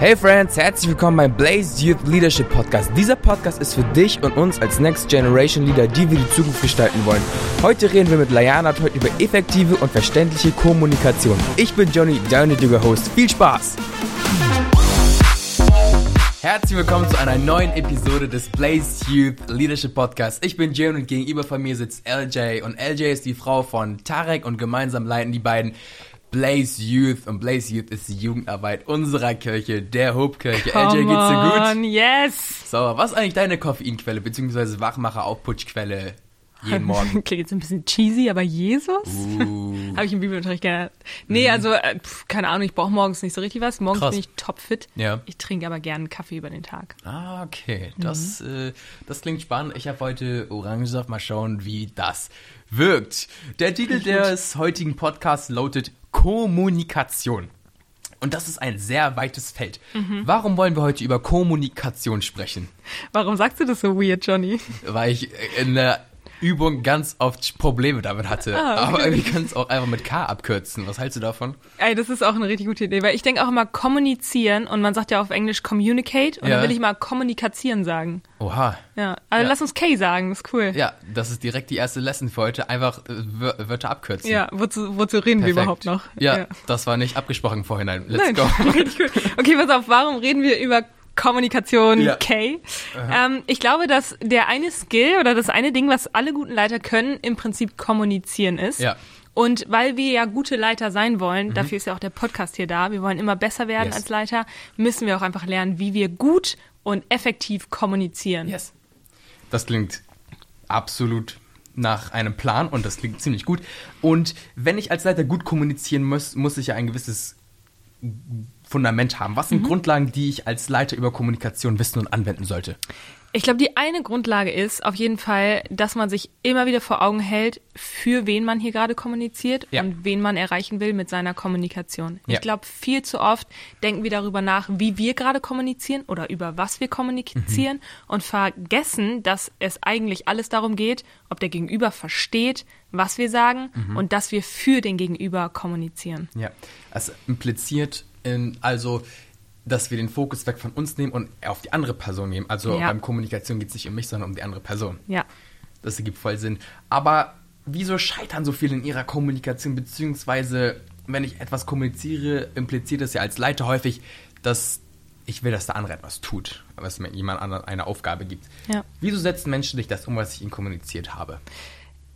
Hey Friends, herzlich willkommen beim Blaze Youth Leadership Podcast. Dieser Podcast ist für dich und uns als Next Generation Leader, die wir die Zukunft gestalten wollen. Heute reden wir mit Layana heute über effektive und verständliche Kommunikation. Ich bin Johnny, dein heutiger Host. Viel Spaß! Herzlich willkommen zu einer neuen Episode des Blaze Youth Leadership Podcast. Ich bin Jim und gegenüber von mir sitzt LJ und LJ ist die Frau von Tarek und gemeinsam leiten die beiden Blaze Youth und Blaze Youth ist die Jugendarbeit unserer Kirche, der Hope-Kirche. LJ, geht's dir gut? Yes! So, was ist eigentlich deine Koffeinquelle bzw. Wachmacher-Aufputschquelle jeden Morgen? Klingt jetzt ein bisschen cheesy, aber Jesus? Uh, Habe ich im Bibelunterricht gelernt. Nee, also, äh, pf, keine Ahnung, ich brauche morgens nicht so richtig was. Morgens Krass. bin ich topfit. ja. Ich trinke aber gerne Kaffee über den Tag. Ah, okay. Das, äh, das klingt spannend. Ich habe heute Orangensaft. Mal schauen, wie das wirkt. Der Titel des heutigen Podcasts lautet Kommunikation. Und das ist ein sehr weites Feld. Warum wollen wir heute über Kommunikation sprechen? Warum sagst du das so weird, Johnny? Weil ich in der Übung ganz oft Probleme damit hatte. Ah, okay. Aber irgendwie kannst auch einfach mit K abkürzen. Was hältst du davon? Ey, das ist auch eine richtig gute Idee, weil ich denke auch immer kommunizieren und man sagt ja auf Englisch communicate und Ja. dann will ich mal kommunikazieren sagen. Oha. Ja, also Ja. lass uns K sagen, ist cool. Ja, das ist direkt die erste Lesson für heute. Einfach äh, Wör- Wörter abkürzen. Ja, wozu, wozu reden wir Perfekt. überhaupt noch? Ja, das war nicht abgesprochen im Vorhinein. Let's Nein, go. richtig gut. Okay, pass auf, warum reden wir über Kommunikation Ja. K? Ähm, ich glaube, dass der eine Skill oder das eine Ding, was alle guten Leiter können, im Prinzip kommunizieren ist. Ja. Mhm. Und weil wir ja gute Leiter sein wollen, dafür ist ja auch der Podcast hier da, wir wollen immer besser werden Yes. als Leiter, müssen wir auch einfach lernen, wie wir gut und effektiv kommunizieren. Yes. Das klingt absolut nach einem Plan und das klingt ziemlich gut. Und wenn ich als Leiter gut kommunizieren muss, muss ich ja ein gewisses Fundament haben. Was Mhm. sind Grundlagen, die ich als Leiter über Kommunikation wissen und anwenden sollte? Ich glaube, die eine Grundlage ist auf jeden Fall, dass man sich immer wieder vor Augen hält, für wen man hier gerade kommuniziert Ja. und wen man erreichen will mit seiner Kommunikation. Ja. Ich glaube, viel zu oft denken wir darüber nach, wie wir gerade kommunizieren oder über was wir kommunizieren Mhm. und vergessen, dass es eigentlich alles darum geht, ob der Gegenüber versteht, was wir sagen Mhm. und dass wir für den Gegenüber kommunizieren. Ja. Es impliziert in, also, dass wir den Fokus weg von uns nehmen und auf die andere Person nehmen. Also Ja. beim Kommunikation geht es nicht um mich, sondern um die andere Person. Ja. Das ergibt voll Sinn. Aber wieso scheitern so viele in ihrer Kommunikation? Beziehungsweise, wenn ich etwas kommuniziere, impliziert es ja als Leiter häufig, dass ich will, dass der andere etwas tut, was mir jemand anderen eine Aufgabe gibt. Ja. Wieso setzen Menschen nicht das um, was ich ihnen kommuniziert habe?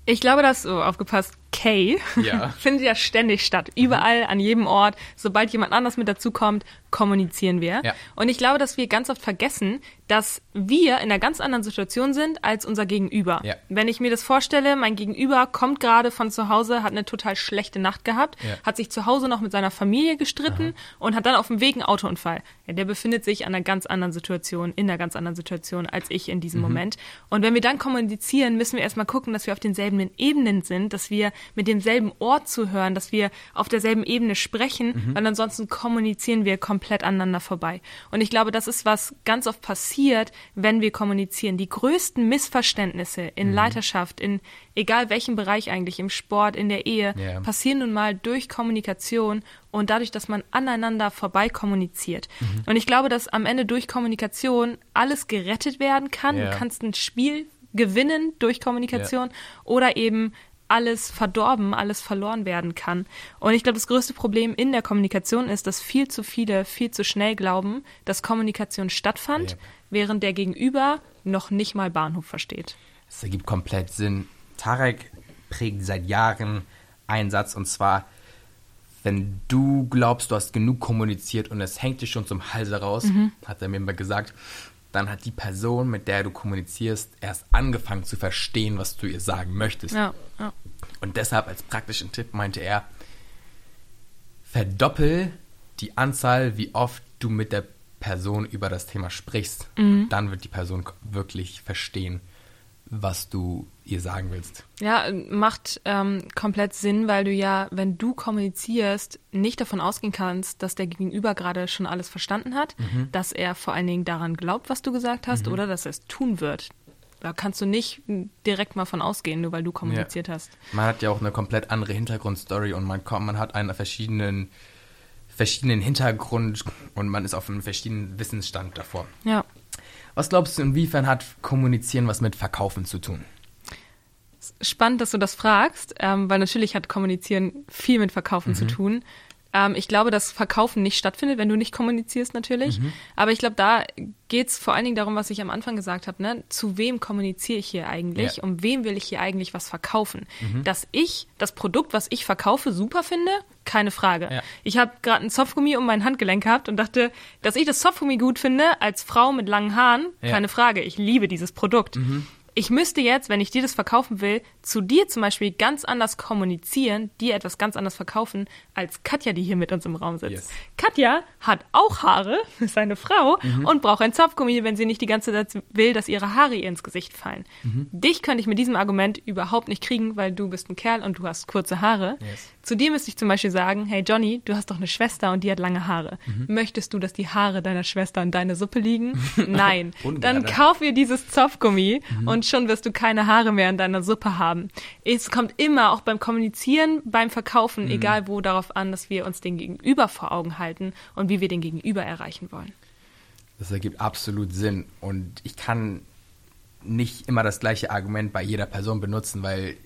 Ich glaube, dass, oh, aufgepasst, K Ja. findet ja ständig statt. Überall, an jedem Ort. Sobald jemand anders mit dazukommt, kommunizieren wir. Ja. Und ich glaube, dass wir ganz oft vergessen, dass wir in einer ganz anderen Situation sind als unser Gegenüber. Ja. Wenn ich mir das vorstelle, mein Gegenüber kommt gerade von zu Hause, hat eine total schlechte Nacht gehabt, hat sich zu Hause noch mit seiner Familie gestritten und hat dann auf dem Weg einen Autounfall. Der befindet sich an einer ganz anderen Situation, in einer ganz anderen Situation als ich in Mhm. diesem Moment. Und wenn wir dann kommunizieren, müssen wir erstmal gucken, dass wir auf denselben Ebenen sind, dass wir mit demselben Ort zuhören, dass wir auf derselben Ebene sprechen, Mhm. weil ansonsten kommunizieren wir komplett aneinander vorbei. Und ich glaube, das ist, was ganz oft passiert, wenn wir kommunizieren. Die größten Missverständnisse in Mhm. Leiterschaft, in egal welchem Bereich eigentlich, im Sport, in der Ehe, Ja. passieren nun mal durch Kommunikation und dadurch, dass man aneinander vorbei kommuniziert. Mhm. Und ich glaube, dass am Ende durch Kommunikation alles gerettet werden kann. Ja. Du kannst ein Spiel gewinnen durch Kommunikation oder eben alles verdorben, alles verloren werden kann. Und ich glaube, das größte Problem in der Kommunikation ist, dass viel zu viele viel zu schnell glauben, dass Kommunikation stattfand, Yep. während der Gegenüber noch nicht mal Bahnhof versteht. Es ergibt komplett Sinn. Tarek prägt seit Jahren einen Satz und zwar, wenn du glaubst, du hast genug kommuniziert und es hängt dir schon zum Halse raus, hat er mir immer gesagt, dann hat die Person, mit der du kommunizierst, erst angefangen zu verstehen, was du ihr sagen möchtest. Ja, ja. Und deshalb als praktischen Tipp meinte er, verdoppel die Anzahl, wie oft du mit der Person über das Thema sprichst. Dann wird die Person wirklich verstehen, was du ihr sagen willst. Ja, macht ähm, komplett Sinn, weil du ja, wenn du kommunizierst, nicht davon ausgehen kannst, dass der Gegenüber gerade schon alles verstanden hat, dass er vor allen Dingen daran glaubt, was du gesagt hast, oder dass er es tun wird. Da kannst du nicht direkt mal von ausgehen, nur weil du kommuniziert hast. Man hat ja auch eine komplett andere Hintergrundstory und man kommt, man hat einen verschiedenen verschiedenen Hintergrund und man ist auf einem verschiedenen Wissensstand davor. Ja. Was glaubst du, inwiefern hat Kommunizieren was mit Verkaufen zu tun? Spannend, dass du das fragst, ähm, weil natürlich hat Kommunizieren viel mit Verkaufen mhm. zu tun. Ähm, ich glaube, dass Verkaufen nicht stattfindet, wenn du nicht kommunizierst natürlich. Mhm. Aber ich glaube, da geht es vor allen Dingen darum, was ich am Anfang gesagt habe. Ne? Zu wem kommuniziere ich hier eigentlich? Ja. Um wem will ich hier eigentlich was verkaufen? Mhm. Dass ich das Produkt, was ich verkaufe, super finde, keine Frage. Ja. Ich habe gerade ein Softgummi um mein Handgelenk gehabt und dachte, dass ich das Softgummi gut finde, als Frau mit langen Haaren, ja. keine Frage. Ich liebe dieses Produkt. Mhm ich müsste jetzt, wenn ich dir das verkaufen will, zu dir zum Beispiel ganz anders kommunizieren, dir etwas ganz anders verkaufen, als Katja, die hier mit uns im Raum sitzt. Yes. Katja hat auch Haare, ist eine Frau mhm. und braucht ein Zopfgummi, wenn sie nicht die ganze Zeit will, dass ihre Haare ihr ins Gesicht fallen. Mhm. Dich könnte ich mit diesem Argument überhaupt nicht kriegen, weil du bist ein Kerl und du hast kurze Haare. Yes. Zu dir müsste ich zum Beispiel sagen, hey Johnny, du hast doch eine Schwester und die hat lange Haare. Mhm. Möchtest du, dass die Haare deiner Schwester in deine Suppe liegen? Nein. Dann kauf ihr dieses Zopfgummi mhm. Und schon wirst du keine Haare mehr in deiner Suppe haben. Es kommt immer, auch beim Kommunizieren, beim Verkaufen, mhm. egal wo, darauf an, dass wir uns den Gegenüber vor Augen halten und wie wir den Gegenüber erreichen wollen. Das ergibt absolut Sinn und ich kann nicht immer das gleiche Argument bei jeder Person benutzen, weil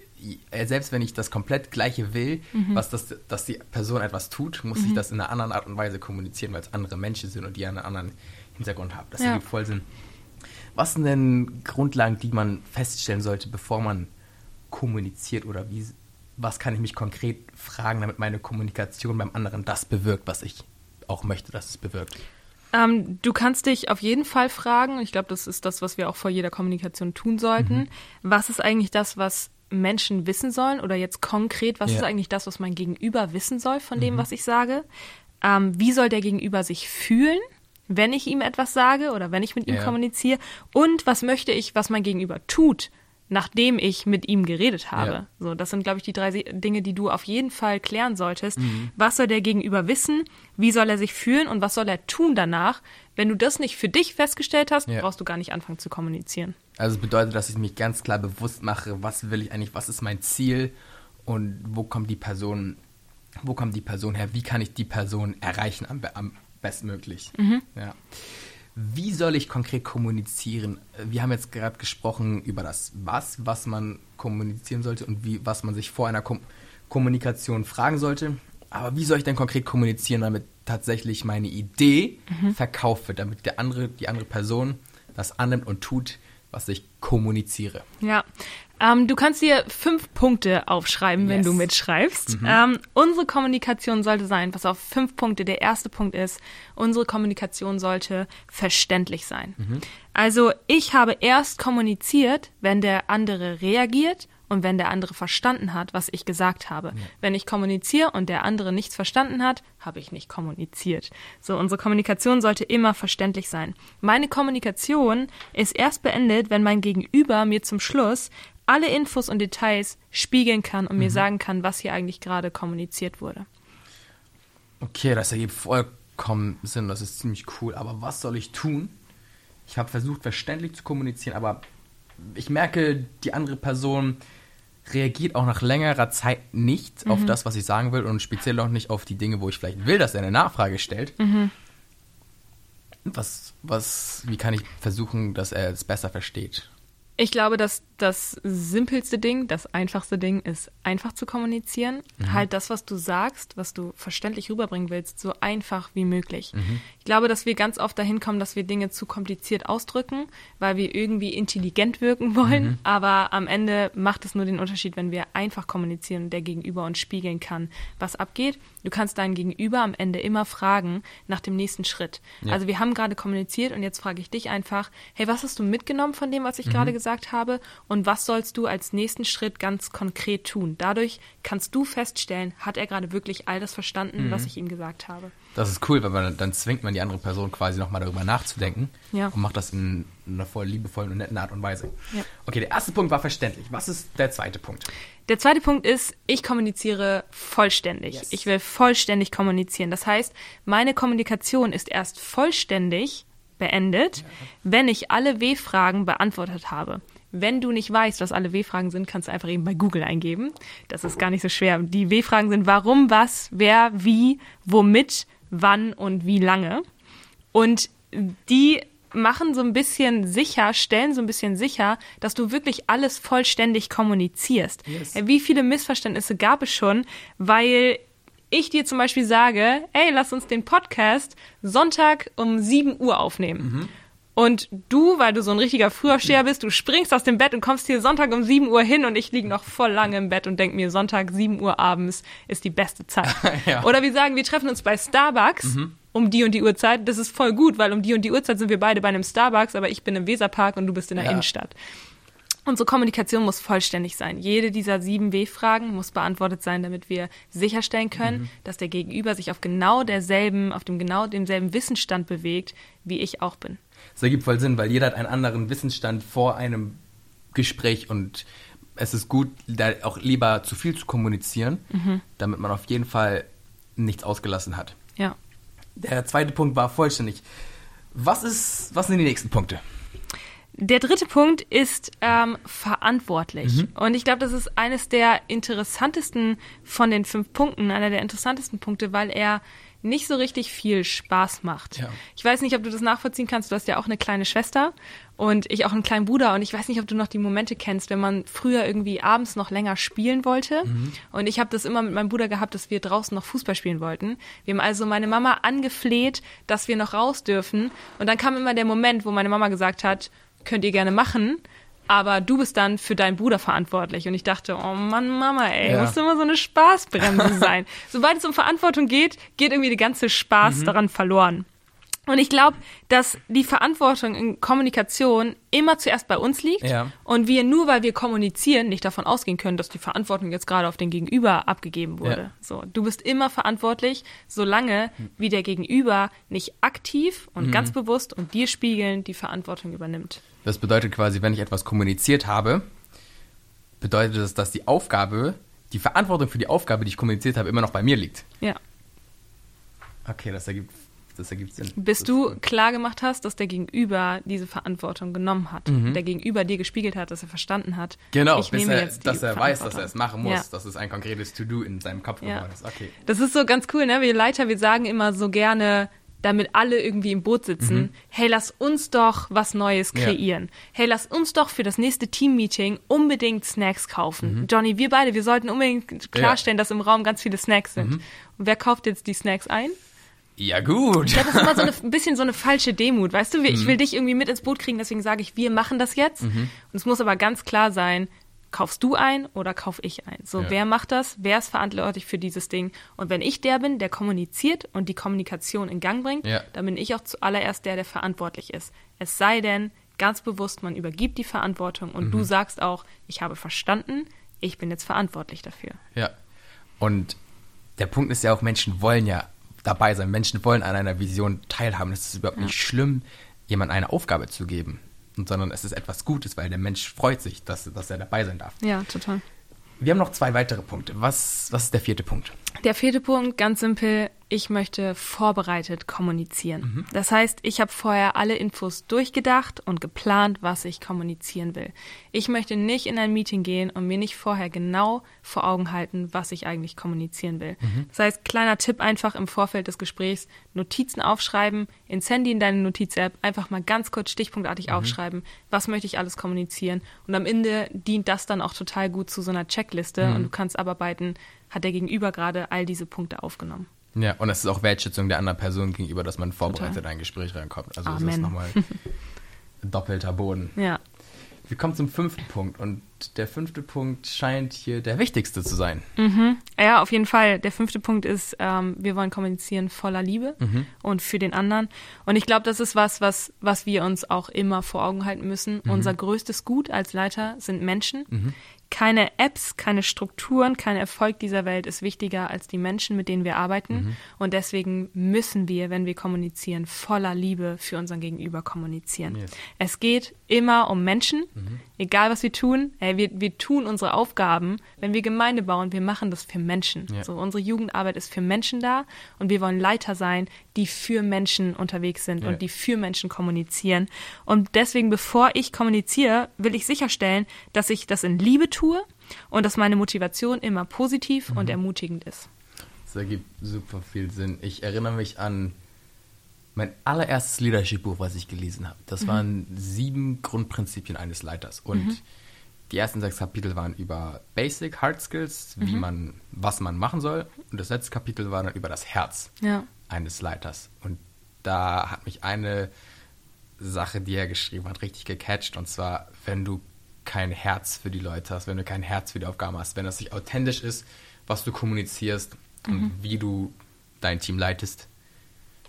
äh, selbst wenn ich das komplett gleiche will, mhm. was das, dass die Person etwas tut, muss mhm. ich das in einer anderen Art und Weise kommunizieren, weil es andere Menschen sind und die einen anderen Hintergrund haben. Das ja. ergibt voll Sinn. Was sind denn Grundlagen, die man feststellen sollte, bevor man kommuniziert oder wie, was kann ich mich konkret fragen, damit meine Kommunikation beim anderen das bewirkt, was ich auch möchte, dass es bewirkt? Ähm, du kannst dich auf jeden Fall fragen, ich glaube, das ist das, was wir auch vor jeder Kommunikation tun sollten. Mhm. Was ist eigentlich das, was Menschen wissen sollen oder jetzt konkret, was ja. ist eigentlich das, was mein Gegenüber wissen soll von dem, mhm. was ich sage? Ähm, wie soll der Gegenüber sich fühlen, wenn ich ihm etwas sage oder wenn ich mit ihm ja. kommuniziere? Und was möchte ich, was mein Gegenüber tut, nachdem ich mit ihm geredet habe? Ja. So, das sind, glaube ich, die drei Dinge, die du auf jeden Fall klären solltest. Mhm. Was soll der Gegenüber wissen? Wie soll er sich fühlen? Und was soll er tun danach? Wenn du das nicht für dich festgestellt hast, brauchst du gar nicht anfangen zu kommunizieren. Also es bedeutet, dass ich mich ganz klar bewusst mache, was will ich eigentlich, was ist mein Ziel und wo kommt die Person, wo kommt die Person her, wie kann ich die Person erreichen am, am bestmöglich. Mhm. Ja. Wie soll ich konkret kommunizieren? Wir haben jetzt gerade gesprochen über das Was, was man kommunizieren sollte und wie, was man sich vor einer Kom Kommunikation fragen sollte. Aber wie soll ich denn konkret kommunizieren, damit tatsächlich meine Idee mhm. verkauft wird, damit der andere, die andere Person das annimmt und tut, was ich kommuniziere. Ja. Ähm, du kannst dir fünf Punkte aufschreiben, yes. wenn du mitschreibst. Mhm. Ähm, unsere Kommunikation sollte sein, pass auf, fünf Punkte. Der erste Punkt ist, unsere Kommunikation sollte verständlich sein. Mhm. Also ich habe erst kommuniziert, wenn der andere reagiert und wenn der andere verstanden hat, was ich gesagt habe. Ja. Wenn ich kommuniziere und der andere nichts verstanden hat, habe ich nicht kommuniziert. So, unsere Kommunikation sollte immer verständlich sein. Meine Kommunikation ist erst beendet, wenn mein Gegenüber mir zum Schluss alle Infos und Details spiegeln kann und mhm. mir sagen kann, was hier eigentlich gerade kommuniziert wurde. Okay, das ergibt vollkommen Sinn, das ist ziemlich cool. Aber was soll ich tun? Ich habe versucht, verständlich zu kommunizieren, aber ich merke, die andere Person reagiert auch nach längerer Zeit nicht mhm. auf das, was ich sagen will und speziell auch nicht auf die Dinge, wo ich vielleicht will, dass er eine Nachfrage stellt. Mhm. Was, was, wie kann ich versuchen, dass er es besser versteht? Ich glaube, dass das simpelste Ding, das einfachste Ding ist, einfach zu kommunizieren. Mhm. Halt das, was du sagst, was du verständlich rüberbringen willst, so einfach wie möglich. Mhm. Ich glaube, dass wir ganz oft dahin kommen, dass wir Dinge zu kompliziert ausdrücken, weil wir irgendwie intelligent wirken wollen. Mhm. Aber am Ende macht es nur den Unterschied, wenn wir einfach kommunizieren und der Gegenüber uns spiegeln kann, was abgeht. Du kannst deinen Gegenüber am Ende immer fragen nach dem nächsten Schritt. Ja. Also wir haben gerade kommuniziert und jetzt frage ich dich einfach, hey, was hast du mitgenommen von dem, was ich gerade mhm. gesagt habe? Und was sollst du als nächsten Schritt ganz konkret tun. Dadurch kannst du feststellen, hat er gerade wirklich all das verstanden, mhm. was ich ihm gesagt habe. Das ist cool, weil man, dann zwingt man die andere Person quasi nochmal darüber nachzudenken ja. und macht das in einer voll liebevollen und netten Art und Weise. Ja. Okay, der erste Punkt war verständlich. Was ist der zweite Punkt? Der zweite Punkt ist, ich kommuniziere vollständig. Yes. Ich will vollständig kommunizieren. Das heißt, meine Kommunikation ist erst vollständig beendet, ja. wenn ich alle W-Fragen beantwortet habe. Wenn du nicht weißt, was alle W-Fragen sind, kannst du einfach eben bei Google eingeben. Das ist gar nicht so schwer. Die W-Fragen sind warum, was, wer, wie, womit, wann und wie lange. Und die machen so ein bisschen sicher, stellen so ein bisschen sicher, dass du wirklich alles vollständig kommunizierst. Yes. Wie viele Missverständnisse gab es schon, weil ich dir zum Beispiel sage, ey, lass uns den Podcast Sonntag um 7 Uhr aufnehmen. Und du, weil du so ein richtiger Frühaufsteher bist, du springst aus dem Bett und kommst hier Sonntag um 7 Uhr hin und ich liege noch voll lange im Bett und denk mir, Sonntag 7 Uhr abends ist die beste Zeit. Ja. Oder wir sagen, wir treffen uns bei Starbucks um die und die Uhrzeit. Das ist voll gut, weil um die und die Uhrzeit sind wir beide bei einem Starbucks, aber ich bin im Weserpark und du bist in der Ja. Innenstadt. Unsere Kommunikation muss vollständig sein. Jede dieser sieben W-Fragen muss beantwortet sein, damit wir sicherstellen können, dass der Gegenüber sich auf genau derselben, auf dem genau demselben Wissensstand bewegt, wie ich auch bin. Das ergibt voll Sinn, weil jeder hat einen anderen Wissensstand vor einem Gespräch und es ist gut, da auch lieber zu viel zu kommunizieren, damit man auf jeden Fall nichts ausgelassen hat. Ja. Der zweite Punkt war vollständig. Was ist, was sind die nächsten Punkte? Der dritte Punkt ist ähm, verantwortlich. Und ich glaube, das ist eines der interessantesten von den fünf Punkten, einer der interessantesten Punkte, weil er nicht so richtig viel Spaß macht. Ja. Ich weiß nicht, ob du das nachvollziehen kannst. Du hast ja auch eine kleine Schwester und ich auch einen kleinen Bruder. Und ich weiß nicht, ob du noch die Momente kennst, wenn man früher irgendwie abends noch länger spielen wollte. Und ich habe das immer mit meinem Bruder gehabt, dass wir draußen noch Fußball spielen wollten. Wir haben also meine Mama angefleht, dass wir noch raus dürfen. Und dann kam immer der Moment, wo meine Mama gesagt hat, könnt ihr gerne machen. Aber du bist dann für deinen Bruder verantwortlich. Und ich dachte, oh Mann, Mama, ey, Ja. musst du immer so eine Spaßbremse sein. Sobald es um Verantwortung geht, geht irgendwie der ganze Mhm. Spaß daran verloren. Und ich glaube, dass die Verantwortung in Kommunikation immer zuerst bei uns liegt Ja. und wir nur, weil wir kommunizieren, nicht davon ausgehen können, dass die Verantwortung jetzt gerade auf den Gegenüber abgegeben wurde. Ja. So, du bist immer verantwortlich, solange wie der Gegenüber nicht aktiv Mhm. und ganz bewusst und dir spiegeln die Verantwortung übernimmt. Das bedeutet quasi, wenn ich etwas kommuniziert habe, bedeutet das, dass die Aufgabe, die Verantwortung für die Aufgabe, die ich kommuniziert habe, immer noch bei mir liegt. Ja. Okay, das ergibt, das ergibt Sinn. Bis Das du ist klar gemacht hast, dass der Gegenüber diese Verantwortung genommen hat, der Gegenüber dir gespiegelt hat, dass er verstanden hat. Mhm. Genau, ich bis nehme er, dass er weiß, dass er es machen muss, Ja. dass es ein konkretes To-Do in seinem Kopf Ja. geworden ist. Okay. Das ist so ganz cool, ne? Wir Leiter, wir sagen immer so gerne, damit alle irgendwie im Boot sitzen, hey, lass uns doch was Neues Mhm. Ja. kreieren. Hey, lass uns doch für das nächste Team-Meeting unbedingt Snacks kaufen. Mhm. Johnny, wir beide, wir sollten unbedingt klarstellen, dass im Raum ganz viele Snacks sind. Und wer kauft jetzt die Snacks ein? Ja, gut. Ich glaube, das ist immer so eine, ein bisschen so eine falsche Demut, weißt du? Wir- Mhm. Ich will dich irgendwie mit ins Boot kriegen, deswegen sage ich, wir machen das jetzt. Und es muss aber ganz klar sein, kaufst du ein oder kauf ich ein? So, Ja. wer macht das? Wer ist verantwortlich für dieses Ding? Und wenn ich der bin, der kommuniziert und die Kommunikation in Gang bringt, Ja. dann bin ich auch zuallererst der, der verantwortlich ist. Es sei denn, ganz bewusst, man übergibt die Verantwortung und Mhm. du sagst auch, ich habe verstanden, ich bin jetzt verantwortlich dafür. Ja. Und der Punkt ist ja auch, Menschen wollen ja dabei sein. Menschen wollen an einer Vision teilhaben. Es ist überhaupt nicht schlimm, jemandem eine Aufgabe zu geben. Und, sondern es ist etwas Gutes, weil der Mensch freut sich, dass, dass er dabei sein darf. Ja, total. Wir haben noch zwei weitere Punkte. Was, was ist der vierte Punkt? Der vierte Punkt, ganz simpel, ich möchte vorbereitet kommunizieren. Das heißt, ich habe vorher alle Infos durchgedacht und geplant, was ich kommunizieren will. Ich möchte nicht in ein Meeting gehen und mir nicht vorher genau vor Augen halten, was ich eigentlich kommunizieren will. Das heißt, kleiner Tipp einfach im Vorfeld des Gesprächs, Notizen aufschreiben, ins Handy in deine Notiz-App, einfach mal ganz kurz stichpunktartig aufschreiben, was möchte ich alles kommunizieren. Und am Ende dient das dann auch total gut zu so einer Checkliste und du kannst abarbeiten, hat der Gegenüber gerade all diese Punkte aufgenommen. Ja, und es ist auch Wertschätzung der anderen Person gegenüber, dass man vorbereitet in ein Gespräch reinkommt. Also das ist Amen. nochmal doppelter Boden. Ja, Wir kommen zum fünften Punkt und der fünfte Punkt scheint hier der wichtigste zu sein. ja, auf jeden Fall. Der fünfte Punkt ist, ähm, wir wollen kommunizieren voller Liebe und für den anderen. Und ich glaube, das ist was, was, was wir uns auch immer vor Augen halten müssen. Unser größtes Gut als Leiter sind Menschen. Keine Apps, keine Strukturen, kein Erfolg dieser Welt ist wichtiger als die Menschen, mit denen wir arbeiten. Und deswegen müssen wir, wenn wir kommunizieren, voller Liebe für unseren Gegenüber kommunizieren. Yes. Es geht immer um Menschen, egal was wir tun. Ey, wir, wir tun unsere Aufgaben. Wenn wir Gemeinde bauen, wir machen das für Menschen. Ja. So, unsere Jugendarbeit ist für Menschen da und wir wollen Leiter sein, die für Menschen unterwegs sind Ja. und die für Menschen kommunizieren. Und deswegen, bevor ich kommuniziere, will ich sicherstellen, dass ich das in Liebe tue und dass meine Motivation immer positiv Mhm. und ermutigend ist. Das ergibt super viel Sinn. Ich erinnere mich an mein allererstes Leadership-Buch, was ich gelesen habe. Das mhm. waren sieben Grundprinzipien eines Leiters. Und mhm. Die ersten sechs Kapitel waren über Basic Hard Skills, wie mhm. man, was man machen soll. Und das letzte Kapitel war dann über das Herz ja. eines Leiters. Und da hat mich eine Sache, die er geschrieben hat, richtig gecatcht. Und zwar, wenn du kein Herz für die Leute hast, wenn du kein Herz für die Aufgaben hast, wenn das nicht authentisch ist, was du kommunizierst mhm. und wie du dein Team leitest,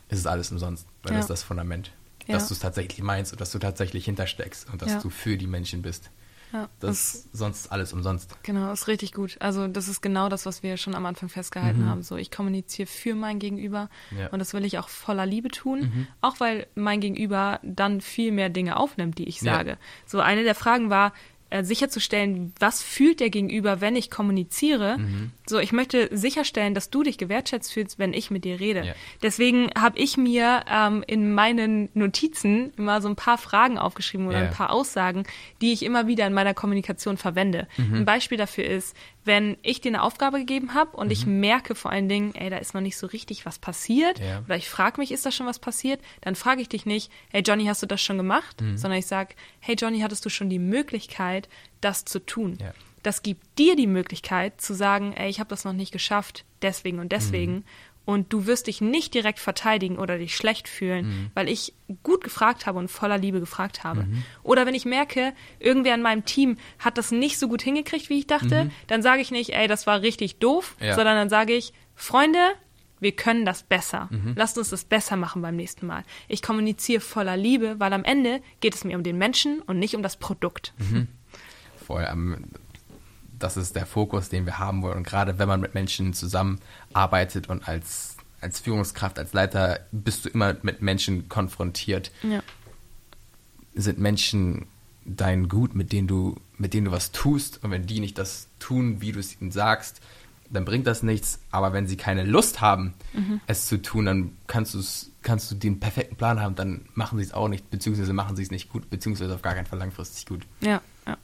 ist es alles umsonst, weil ja. das ist das Fundament. Ja. Dass du es tatsächlich meinst und dass du tatsächlich hintersteckst und dass du für die Menschen bist. Ja, das, ist sonst alles umsonst. Genau, ist richtig gut. Also das ist genau das, was wir schon am Anfang festgehalten mhm. haben. So, ich kommuniziere für mein Gegenüber ja. und das will ich auch voller Liebe tun, mhm. auch weil mein Gegenüber dann viel mehr Dinge aufnimmt, die ich sage. Ja. So eine der Fragen war, äh, sicherzustellen, was fühlt der Gegenüber, wenn ich kommuniziere. Mhm. So, ich möchte sicherstellen, dass du dich gewertschätzt fühlst, wenn ich mit dir rede. Ja. Deswegen habe ich mir ähm, in meinen Notizen immer so ein paar Fragen aufgeschrieben oder ja. ein paar Aussagen, die ich immer wieder in meiner Kommunikation verwende. Mhm. Ein Beispiel dafür ist, wenn ich dir eine Aufgabe gegeben habe und mhm. ich merke vor allen Dingen, ey, da ist noch nicht so richtig was passiert, ja. oder ich frage mich, ist da schon was passiert, dann frage ich dich nicht, hey Johnny, hast du das schon gemacht? Mhm. Sondern ich sage, hey Johnny, hattest du schon die Möglichkeit, das zu tun? Das gibt dir die Möglichkeit zu sagen, ey, ich habe das noch nicht geschafft, deswegen und deswegen. Mhm und du wirst dich nicht direkt verteidigen oder dich schlecht fühlen, mhm. weil ich gut gefragt habe und voller Liebe gefragt habe. Mhm. Oder wenn ich merke, irgendwer in meinem Team hat das nicht so gut hingekriegt, wie ich dachte, mhm. dann sage ich nicht, ey, das war richtig doof, ja. sondern dann sage ich, Freunde, wir können das besser. Mhm. Lasst uns das besser machen beim nächsten Mal. Ich kommuniziere voller Liebe, weil am Ende geht es mir um den Menschen und nicht um das Produkt. Mhm. Voll. Das ist der Fokus, den wir haben wollen. Und gerade wenn man mit Menschen zusammenarbeitet und als, als Führungskraft, als Leiter bist du immer mit Menschen konfrontiert. Ja. Sind Menschen dein Gut, mit denen du, mit denen du was tust und wenn die nicht das tun, wie du es ihnen sagst, dann bringt das nichts. Aber wenn sie keine Lust haben, mhm. es zu tun, dann kannst du kannst du den perfekten Plan haben, dann machen sie es auch nicht, beziehungsweise machen sie es nicht gut, beziehungsweise auf gar keinen Fall langfristig gut. Ja, ja.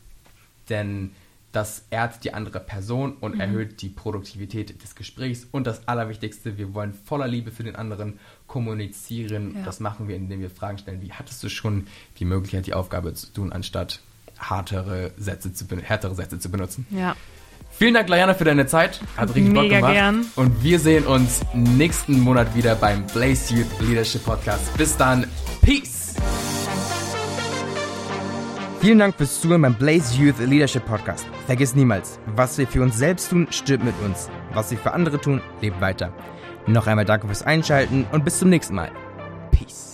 Denn das ehrt die andere Person und mhm. erhöht die Produktivität des Gesprächs. Und das Allerwichtigste, wir wollen voller Liebe für den anderen kommunizieren. Ja. Das machen wir, indem wir Fragen stellen, wie hattest du schon die Möglichkeit, die Aufgabe zu tun, anstatt hartere Sätze zu, härtere Sätze zu benutzen. Ja. Vielen Dank, Lajana, für deine Zeit. Hat richtig Mega Bock gemacht. Gern. Und wir sehen uns nächsten Monat wieder beim Blaze Youth Leadership Podcast. Bis dann. Peace. Vielen Dank fürs Zuhören beim Blaze Youth Leadership Podcast. Vergiss niemals, was wir für uns selbst tun, stirbt mit uns. Was wir für andere tun, lebt weiter. Noch einmal danke fürs Einschalten und bis zum nächsten Mal. Peace.